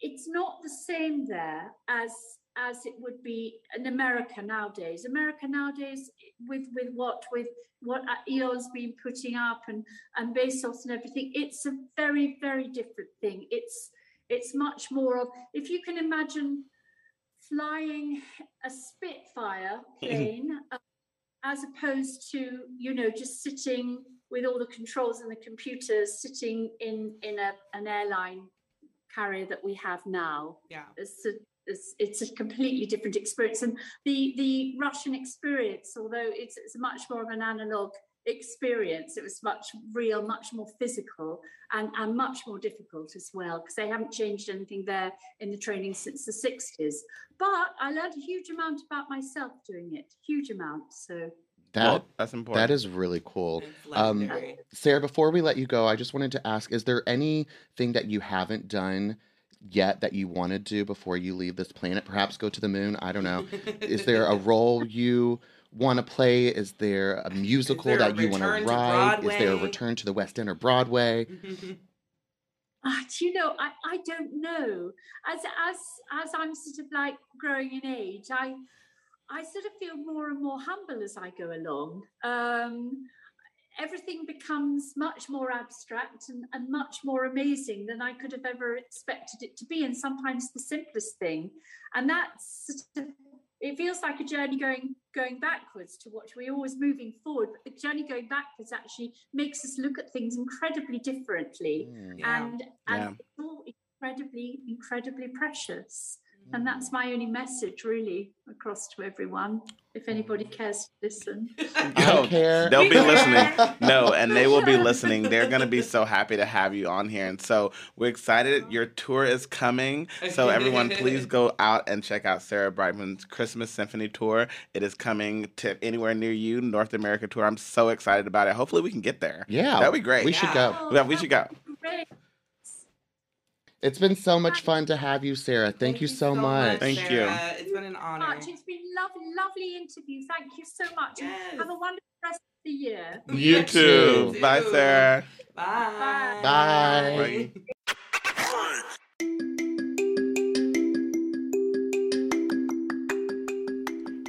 It's not the same there as as it would be in America nowadays. America nowadays, with with what with what Elon's been putting up and and Bezos and everything, it's a very very different thing. It's it's much more of if you can imagine flying a Spitfire plane uh, as opposed to you know just sitting with all the controls and the computers sitting in in a, an airline carrier that we have now. Yeah. it's a, it's, it's a completely different experience. And the the russian experience although it's, it's much more of an analog experience it was much real much more physical and, and much more difficult as well because they haven't changed anything there in the training since the 60s but i learned a huge amount about myself doing it huge amount. So That Well, that's important. that is really cool. Um. Sarah, before we let you go, I just wanted to ask: Is there anything that you haven't done yet that you want to do before you leave this planet? Perhaps go to the moon. I don't know. Is there a role you want to play? Is there a musical there a that you want to return to write? Is there a return to the West End or Broadway? Ah, do you know I, I don't know as as as i'm sort of like growing in age i i sort of feel more and more humble as i go along um everything becomes much more abstract and, and much more amazing than i could have ever expected it to be and sometimes the simplest thing and that's sort of, it feels like a journey going going backwards to what we're always moving forward but the journey going backwards actually makes us look at things incredibly differently Hmm. Yeah. and and Yeah. it's all incredibly incredibly precious And mm. that's my only message, really, across to everyone. If mm. anybody cares to listen. No, I care. They'll be listening. No, and they will be listening. They're going to be so happy to have you on here. And so we're excited. Oh. Your tour is coming. So, everyone, please go out and check out Sarah Brightman's Christmas Symphony Tour. It is coming to anywhere near you, North America Tour. I'm so excited about it. Hopefully, we can get there. Yeah. That'd be great. We should go. Oh, Yeah, we should go. that would be great. It's been so much fun to have you, Sarah. Thank, you so, much. Thank you. It's been an honor. Much. It's been lovely, lovely interview. Thank you so much. Yes. Have a wonderful rest of the year. You You too. too. Bye, Sarah. Bye. Bye.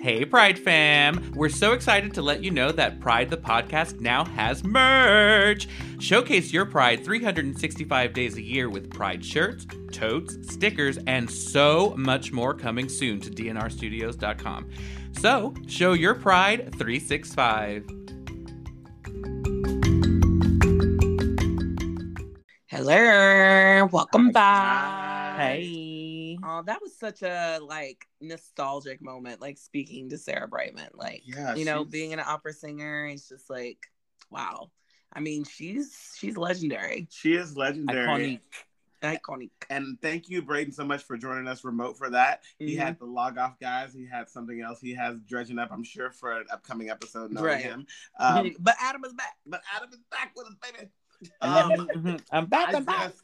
Hey, Pride fam! We're so excited to let you know that Pride the Podcast now has merch! Showcase your pride 365 days a year with Pride shirts, totes, stickers, and so much more coming soon to dnrstudios.com. So, show your pride 365. Hello. Welcome back. Hey. Oh, that was such a like nostalgic moment, like speaking to Sarah Brightman. Like, Yeah, you know, she's- being an opera singer, it's just like, wow. I mean, she's she's legendary. She is legendary. Iconic. Iconic. And thank you, Braden, so much for joining us remote for that. He Mhm. had the log off guys. He had something else. He has dredging up, I'm sure, for an upcoming episode knowing Right. him. Um, but Adam is back. but Adam is back with us, baby. Um, I'm back. I I'm back. just-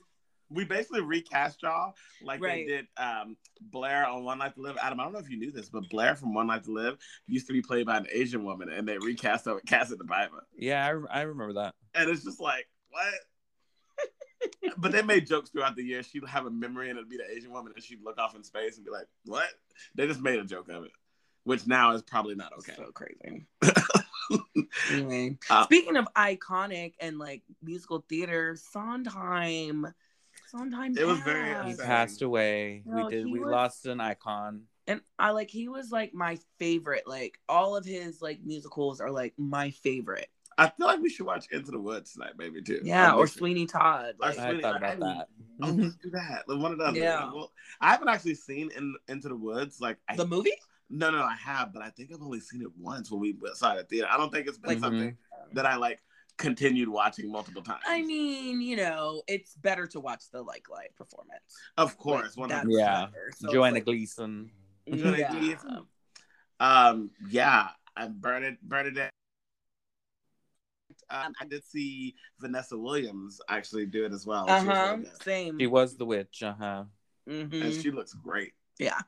we basically recast y'all like Right. they did um, Blair on One Life to Live. Adam, I don't know if you knew this, but Blair from One Life to Live used to be played by an Asian woman, and they recast her with Kassie DePaiva. Yeah, I, I remember that. And it's just like, what? but they made jokes throughout the year. She'd have a memory and it'd be the Asian woman, and she'd look off in space and be like, "What?" They just made a joke of it, which now is probably not okay. So crazy. anyway, Uh, speaking of iconic and like musical theater, Sondheim. Sondheim. It was very He passed. upsetting. passed away. No, we did. We was- lost an icon. and I like he was like my favorite. Like all of his like musicals are like my favorite. I feel like we should watch Into the Woods tonight, maybe too. Yeah, or. Sweeney Todd. Or Like, I Sweeney- thought about I- that. Oh, let's do that. One of the other. Yeah. Well, I haven't actually seen in, Into the Woods. Like, I, the movie? no, no, I have, but I think I've only seen it once when we saw it at theater. I don't think it's been Like- mm-hmm. something that I like continued watching multiple times. I mean, you know, it's better to watch the like live performance. of course, Like, one that's Yeah. So Joanna like- Gleason. Joanna Yeah. Gleason. Um, yeah, and Bernadette. Bernadette. Um, I did see Vanessa Williams actually do it as well. Uh She was huh. Same. She was the witch. Uh huh. Mhm. and she looks great. Yeah,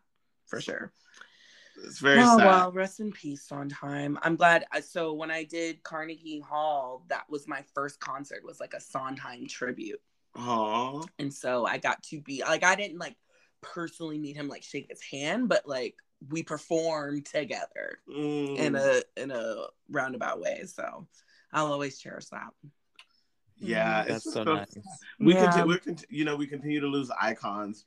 for sure. It's very oh sad. well, rest in peace, Sondheim. I'm glad. uh, So when I did Carnegie Hall, that was my first concert. Was like a Sondheim tribute, Aw. and so I got to be like I didn't like personally meet him, like shake his hand, but like we performed together Mm. in a in a roundabout way. So I'll always cherish that. yeah, it's That's so so- nice. we Yeah. continue, we conti- you know, we continue to lose icons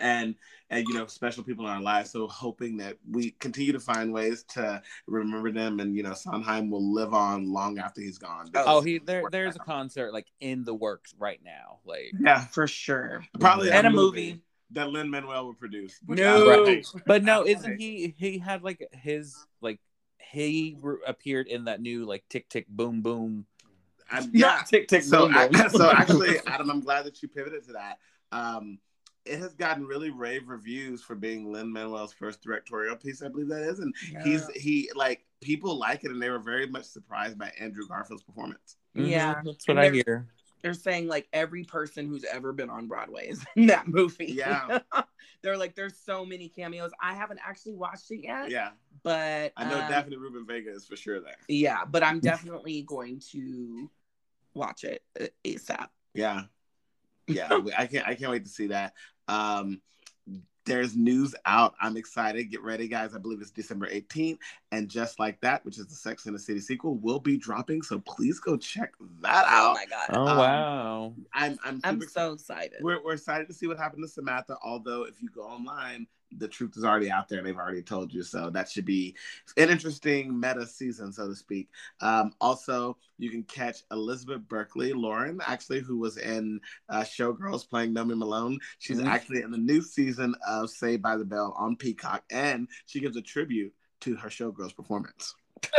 and and you know special people in our lives. So hoping that we continue to find ways to remember them, and you know, Sondheim will live on long after he's gone. Oh, he there. There's a concert like in the works right now. Like, yeah, For sure. probably And a movie. that Lin Manuel will produce. No. I like. but no, isn't he? He had like his like he re- appeared in that new like Tick Tick Boom Boom. I'm- yeah. Not tick tick So, boom, I, boom. so actually, Adam, I'm glad that you pivoted to that. Um, it has gotten really rave reviews for being Lin Manuel's first directorial piece. I believe that is, and he's he like people like it, and they were very much surprised by Andrew Garfield's performance. Yeah. Mhm, that's what And I they're- hear. they're saying like every person who's ever been on Broadway is in that movie. Yeah. they're like, there's so many cameos. I haven't actually watched it yet, Yeah, but I know um, Daphne Rubin Vega is for sure there. Yeah, but I'm definitely going to watch it uh, ASAP. Yeah, yeah, I can't I can't wait to see that. Um, there's news out. I'm excited. Get ready, guys. I believe it's December 18th. And just like that, which is the Sex and the City sequel, will be dropping. So please go check that out. Oh my god, Oh Um, wow! I'm I'm, I'm super so excited. We're, we're excited to see what happened to Samantha. Although, if you go online, the truth is already out there and they've already told you. So that should be an interesting meta season, so to speak. Um, also, you can catch Elizabeth Berkley, Lauren, actually, who was in uh, Showgirls playing Nomi Malone. She's Mhm. actually in the new season of Saved by the Bell on Peacock, and she gives a tribute to her Showgirls performance.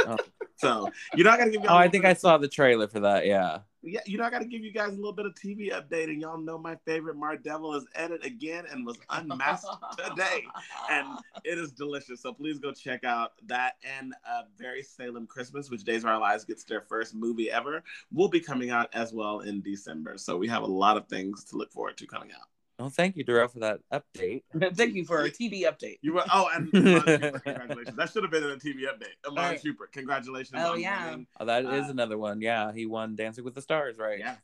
Oh. So you know I gotta give you. Oh, I think I saw the trailer for that. Yeah. yeah, you know, I got to give you guys a little bit of TV update, and y'all know my favorite Mar Devil is edited again and was unmasked today, and it is delicious. So please go check out that and uh, Very Salem Christmas, which Days of Our Lives gets their first movie ever, will be coming out as well in December. So we have a lot of things to look forward to coming out. Well, thank you, Dorell, for that update. Thank you for a TV update. You were oh, and Iman congratulations. That should have been in a TV update. Iman Right. Shumpert, congratulations. Oh, on yeah. winning. Oh, that is Uh, another one. Yeah, he won Dancing with the Stars, right? Yeah.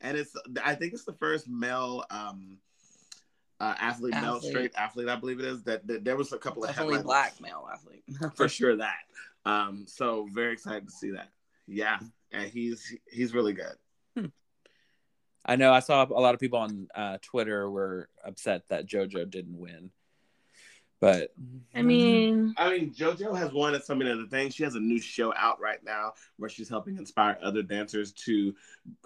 And it's I think it's the first male um uh, athlete, male straight athlete, I believe it is. That, that there was a couple of Definitely headlines black male athlete. for sure that. Um, so very excited to see that. Yeah, and he's he's really good. I know. I saw a lot of people on uh, Twitter were upset that JoJo didn't win, but I mean, I mean, JoJo has won at so many other things. She has a new show out right now where she's helping inspire other dancers to,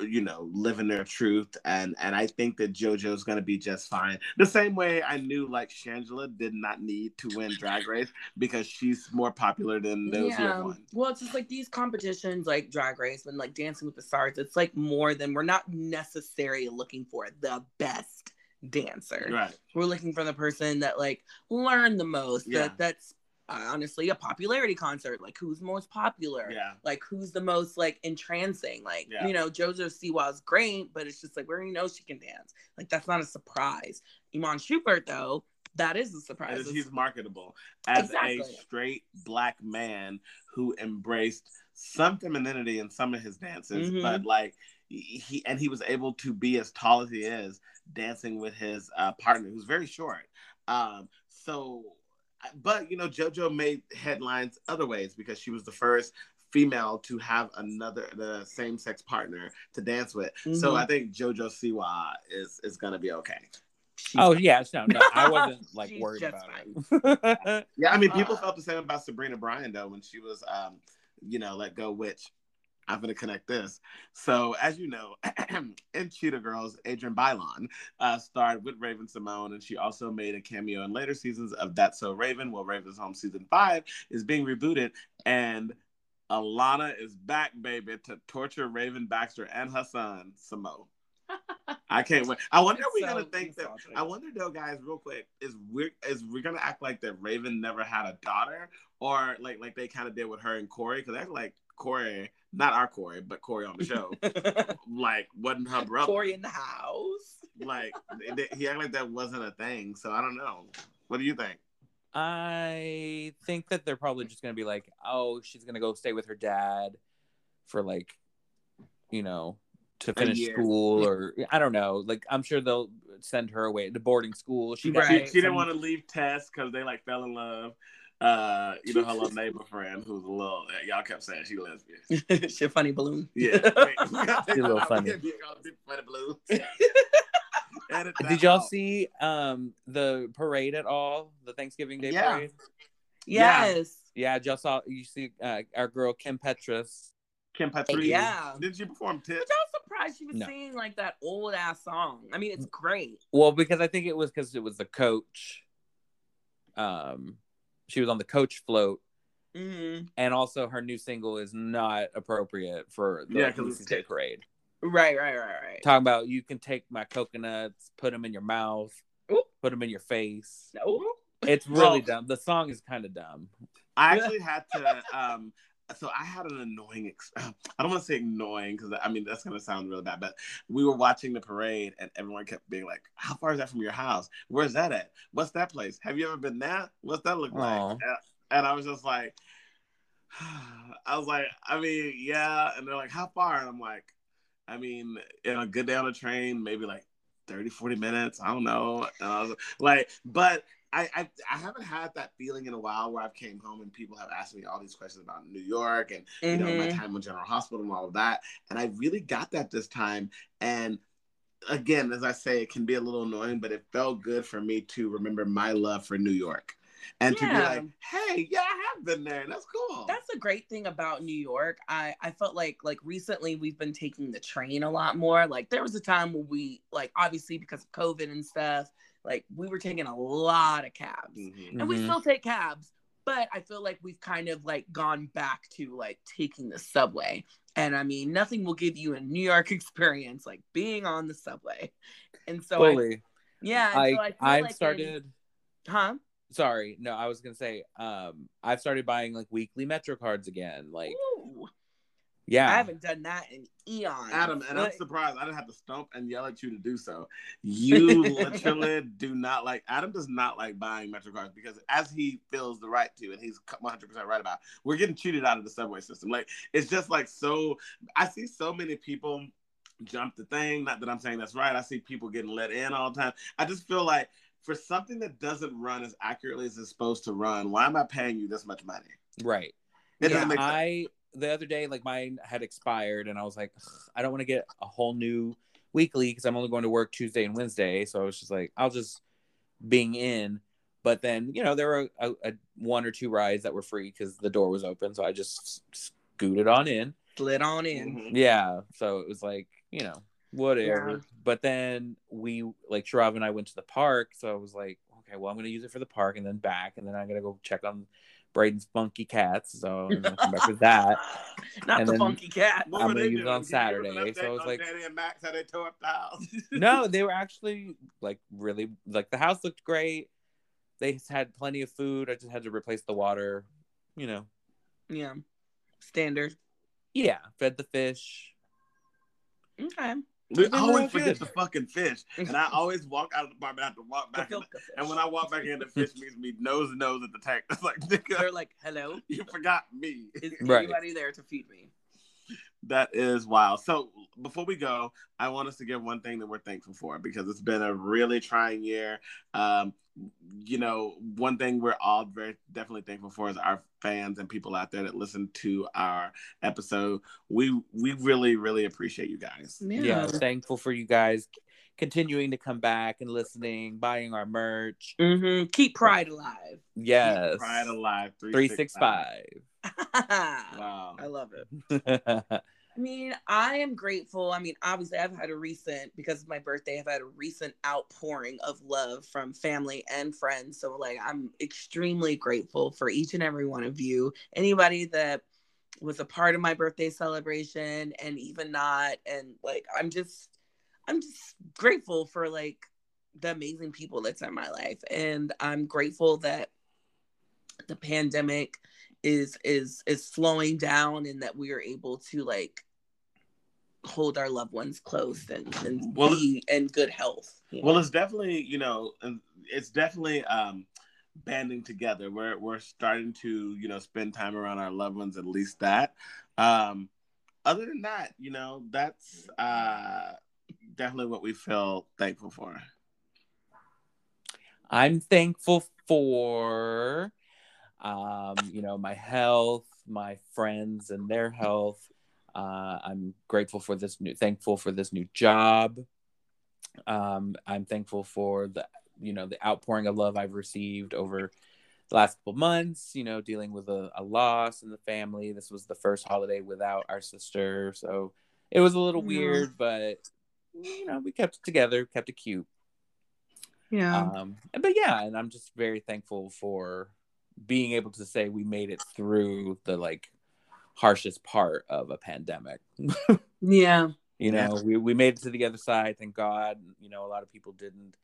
you know, live in their truth. And and I think that JoJo's gonna be just fine. The same way I knew like Shangela did not need to win Drag Race because she's more popular than those who have won. Well, it's just like these competitions, like Drag Race and like Dancing with the Stars. It's like more than we're not necessarily looking for the best dancer. Right. We're looking for the person that like learned the most. Yeah. That that's uh, honestly a popularity concert. Like who's most popular? Yeah. Like who's the most like entrancing? Like Yeah. you know, JoJo Siwa's great, but it's just like we already know she can dance. Like that's not a surprise. Iman Shumpert though, that is a surprise. As he's marketable as a straight black man who embraced some femininity in some of his dances, Mhm. but like he and he was able to be as tall as he is dancing with his uh, partner who's very short. Um, so, but you know, JoJo made headlines other ways because she was the first female to have another the same sex partner to dance with. So Mhm. I think JoJo Siwa is is gonna be okay. oh yeah, no, no, I wasn't like worried just about it. Yeah, I mean, people Uh, felt the same about Sabrina Bryan though when she was, um, you know, let go. Which I'm gonna connect this. So as you know, in Cheetah Girls, Adrienne Bailon uh, starred with Raven-Symoné, and she also made a cameo in later seasons of That's So Raven. Well, Raven's Home season five is being rebooted, and Alana is back, baby, to torture Raven Baxter and her son Simone. I can't wait. I wonder if we're gonna think that. I wonder though, guys, real quick, is we're is we're gonna act like that Raven never had a daughter, or like like they kind of did with her and Corey, because act like Corey, not our Corey, but Corey on the show, like wasn't her brother. Corey in the house. Like he acted like that wasn't a thing. So I don't know. What do you think? I think that they're probably just gonna be like, oh, she's gonna go stay with her dad for like, you know, to finish school or I don't know. Like I'm sure they'll send her away to boarding school. She Right. She, she didn't want to leave Tess because they like fell in love. Uh, you know her little neighbor friend who's a little. Y'all kept saying she lesbian. Shit, funny balloon. Yeah, She's a little funny. funny blue. Did y'all see um the parade at all? The Thanksgiving Day Yeah. parade? Yes. Yeah, y'all saw you see uh, our girl Kim Petras. Kim Petrie? Yeah. Did she perform But tits? y'all surprised she was No. singing like that old ass song. I mean, it's great. Well, because I think it was because it was the coach. Um, she was on the coach float, hmm and also her new single is not appropriate for the Yeah, 'cause Lucy's it's Day parade. Right, right, right, right. Talking about you can take my coconuts, put them in your mouth, Ooh. put them in your face. No. It's really Well- dumb. The song is kind of dumb. I actually had to. um So I had an annoying. Ex- I don't want to say annoying because I mean that's gonna sound really bad. But we were watching the parade and everyone kept being like, "How far is that from your house? Where's that at? What's that place? Have you ever been there? What's that look like?" And, and I was just like, I was like, I mean, yeah. And they're like, "How far?" And I'm like, I mean, in a good day on a train, maybe like 30, 40 minutes. I don't know. And I was like, but I, I I haven't had that feeling in a while where I've came home and people have asked me all these questions about New York and you know my Mhm. time in General Hospital and all of that. And I really got that this time. And again, as I say, it can be a little annoying, but it felt good for me to remember my love for New York and to be like, hey, yeah, I have been there. That's cool. That's a great thing about New York. I I felt like like recently we've been taking the train a lot more. Like there was a time when we like obviously because of COVID and stuff, like we were taking a lot of cabs. Mhm. And we Mhm. still take cabs, but I feel like we've kind of like gone back to like taking the subway. And I mean, nothing will give you a New York experience like being on the subway. And so I, yeah, and I, so I i've like in- started. huh? Sorry, no, I was gonna say. Um, I've started buying like weekly Metro cards again. Like, Ooh, yeah, I haven't done that in eons. Adam, and I'm surprised I didn't have to stomp and yell at you to do so. You literally do not like Adam does not like buying Metro cards because as he feels the right to, and he's 100 percent right about, we're getting cheated out of the subway system. Like it's just like so. I see so many people jump the thing. Not that I'm saying that's right. I see people getting let in all the time. I just feel like for something that doesn't run as accurately as it's supposed to run, why am I paying you this much money? right. It Yeah, doesn't make sense. I the other day, like mine had expired, and I was like, I don't want to get a whole new weekly because I'm only going to work Tuesday and Wednesday. So I was just like, I'll just being in. But then, you know, there were a, a one or two rides that were free because the door was open, so I just scooted on in. slid on in. Mhm. Yeah, so it was like, you know, whatever. Yeah. But then we like Shirav and I went to the park, so I was like, okay, well, I'm gonna use it for the park and then back, and then I'm gonna go check on Braden's funky cats. So I'm gonna come back with that. Not And the funky cat. What I'm gonna use it doing? on you us an Saturday, so update I was like- Danny and Max how they tore up the house. no, they were actually like really like the house looked great. They had plenty of food. I just had to replace the water. You know, Yeah. Standard. yeah, fed the fish. Okay. We They always all forget good. the fucking fish, and I always walk out of the apartment. I have to walk back, in, filter and when I walk back in, the fish meets me nose to nose at the tank. It's like, nigga, they're like, hello, you forgot me. is Right. anybody there to feed me? That is wild. So before we go, I want us to give one thing that we're thankful for because it's been a really trying year. Um, you know, one thing we're all very definitely thankful for is our fans and people out there that listen to our episode. We we really really appreciate you guys. Yeah, thankful for you guys continuing to come back and listening, buying our merch. hmm Keep pride alive. Yes, Keep Pride alive. three six five. Wow. I love it. I mean, I am grateful. I mean, obviously, I've had a recent, because of my birthday, I've had a recent outpouring of love from family and friends. So, like, I'm extremely grateful for each and every one of you. Anybody that was a part of my birthday celebration and even not. And, like, I'm just, I'm just grateful for, like, the amazing people that's in my life. And I'm grateful that the pandemic is is is slowing down and that we are able to like hold our loved ones close and, and Well, be in good health. you Well, know? it's definitely you know, it's definitely um, banding together. We're we're starting to you know spend time around our loved ones. At least that. Um, other than that, you know, that's uh, definitely what we feel thankful for. I'm thankful for, um, you know, my health, my friends and their health. Uh, I'm grateful for this new, thankful for this new job. Um, I'm thankful for the, you know, the outpouring of love I've received over the last couple months. You know, dealing with a, a loss in the family. This was the first holiday without our sister, so it was a little weird, but you know, we kept it together, kept it cute. yeah. Um, but yeah, and I'm just very thankful for being able to say we made it through the like harshest part of a pandemic. yeah. You know, we, we made it to the other side, thank God. You know, a lot of people didn't.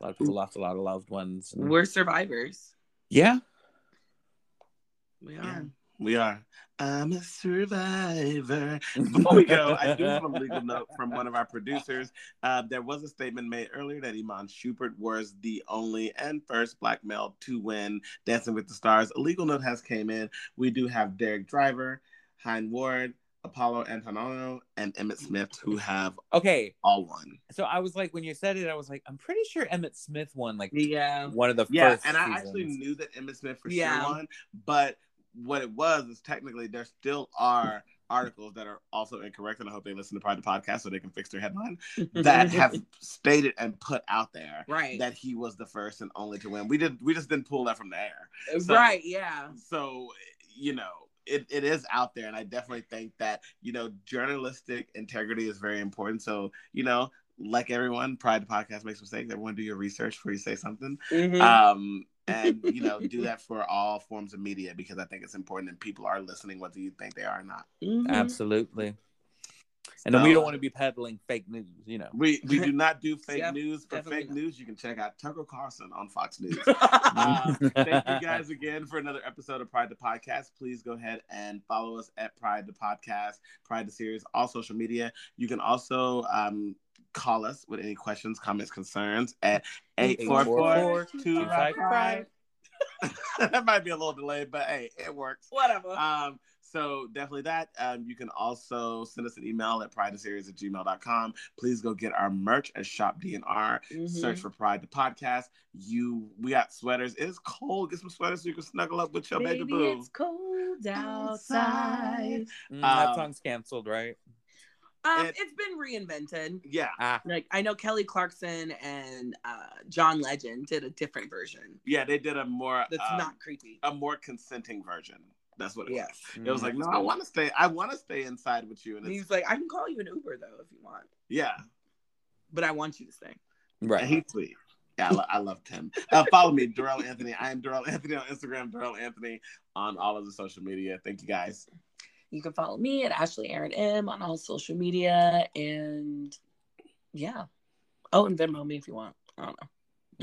A lot of people lost a lot of loved ones. and- We're survivors. yeah. We Yeah. Are. We are. I'm a survivor. Before we go, I do have a legal note from one of our producers. Uh, there was a statement made earlier that Iman Shumpert was the only and first black male to win Dancing with the Stars. A legal note has came in. We do have Derek Driver, Hines Ward, Apolo Anton Ohno, and Emmitt Smith who have Okay. all won. So I was like, when you said it, I was like, I'm pretty sure Emmitt Smith won like Yeah. one of the Yeah, first. and I seasons. actually knew that Emmitt Smith for Yeah. sure won, but what it was is technically there still are articles that are also incorrect, and I hope they listen to Pride the podcast so they can fix their headline that have stated and put out there right, that he was the first and only to win. We did we just didn't pull that from the air. so- right, yeah. So, you know, it, it is out there, and I definitely think that, you know, journalistic integrity is very important. So, you know, like everyone, Pride the podcast makes mistakes. Everyone do your research before you say something. Mhm. Um, and you know, do that for all forms of media because I think it's important and people are listening whether you think they are or not. Mhm. Absolutely. And then we don't want to be peddling fake news, you know. We we do not do fake Yep, news. For fake not. news, you can check out Tucker Carlson on Fox News. Mm-hmm. Uh, thank you guys again for another episode of Pride the Podcast. Please go ahead and follow us at Pride the Podcast, Pride the Series, all social media. You can also um, call us with any questions, comments, concerns at 844 2 Pride. That might be a little delayed, but hey, it works. Whatever. Um, so definitely that. Um, you can also send us an email at pridetheseries at gmail.com. Please go get our merch at Shop DNR. Mhm. Search for Pride the Podcast. You we got sweaters. It's cold. Get some sweaters so you can snuggle up with your baby, Baby, boo. it's cold outside. Outside. Mm, that Um, song's canceled, right? Um, It- it's been reinvented. Yeah. Ah, Like I know Kelly Clarkson and uh, John Legend did a different version Yeah, they did a more that's um, not creepy. a more consenting version. That's what it Yes. was. It was like, no, I want to stay. I want to stay inside with you. And And he's like, I can call you an Uber though if you want, yeah, but I want you to stay. and right. he's sweet. Yeah, I, lo- I loved him. Uh, follow me, Dorell Anthony. I am Dorell Anthony on Instagram, Dorell Anthony on all of the social media. Thank you guys. You can follow me at Ashley Aaron M on all social media and yeah. Oh, and Venmo me if you want. I don't know.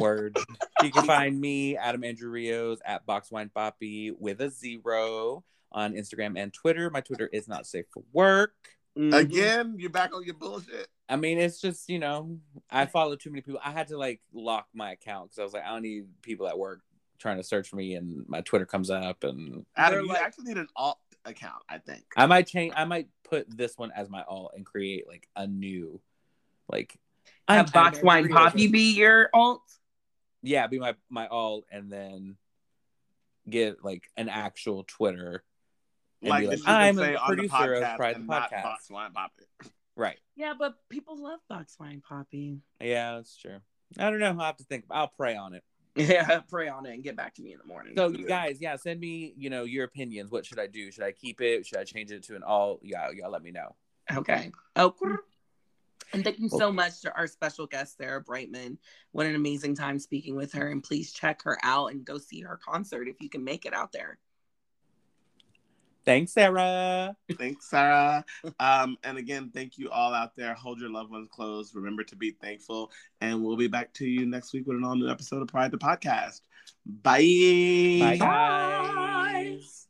Word. you can find me, Adam Andrew Rios, at Boxwine Poppy with a zero on Instagram and Twitter. My Twitter is not safe for work. Mhm. Again, you're back on your bullshit. I mean, it's just, you know, I follow too many people. I had to like lock my account because I was like, I don't need people at work trying to search for me and my Twitter comes up and Adam, They're you like- actually need an alt account, I think. I might change I might put this one as my alt and create like a new like Have I'm Box Wine Poppy be your alt? yeah, be my my alt and then get like an actual Twitter and Like, be like, I'm say a on the producer of Pride the Podcast. Box Wine Poppy. Right. Yeah, but people love Box Wine Poppy. Yeah, that's true. I don't know. I'll have to think. I'll pray on it. Yeah, pray on it and get back to me in the morning. So you guys, yeah, send me, you know, your opinions. What should I do? Should I keep it? Should I change it to an all? Yeah, yeah, let me know. Okay. Oh, and thank you so much to our special guest, Sarah Brightman. What an amazing time speaking with her. And please check her out and go see her concert if you can make it out there. Thanks, Sarah. Thanks, Sarah. Um, and again, thank you all out there. Hold your loved ones close. Remember to be thankful. And we'll be back to you next week with an all new episode of Pride the Podcast. Bye. Bye, guys.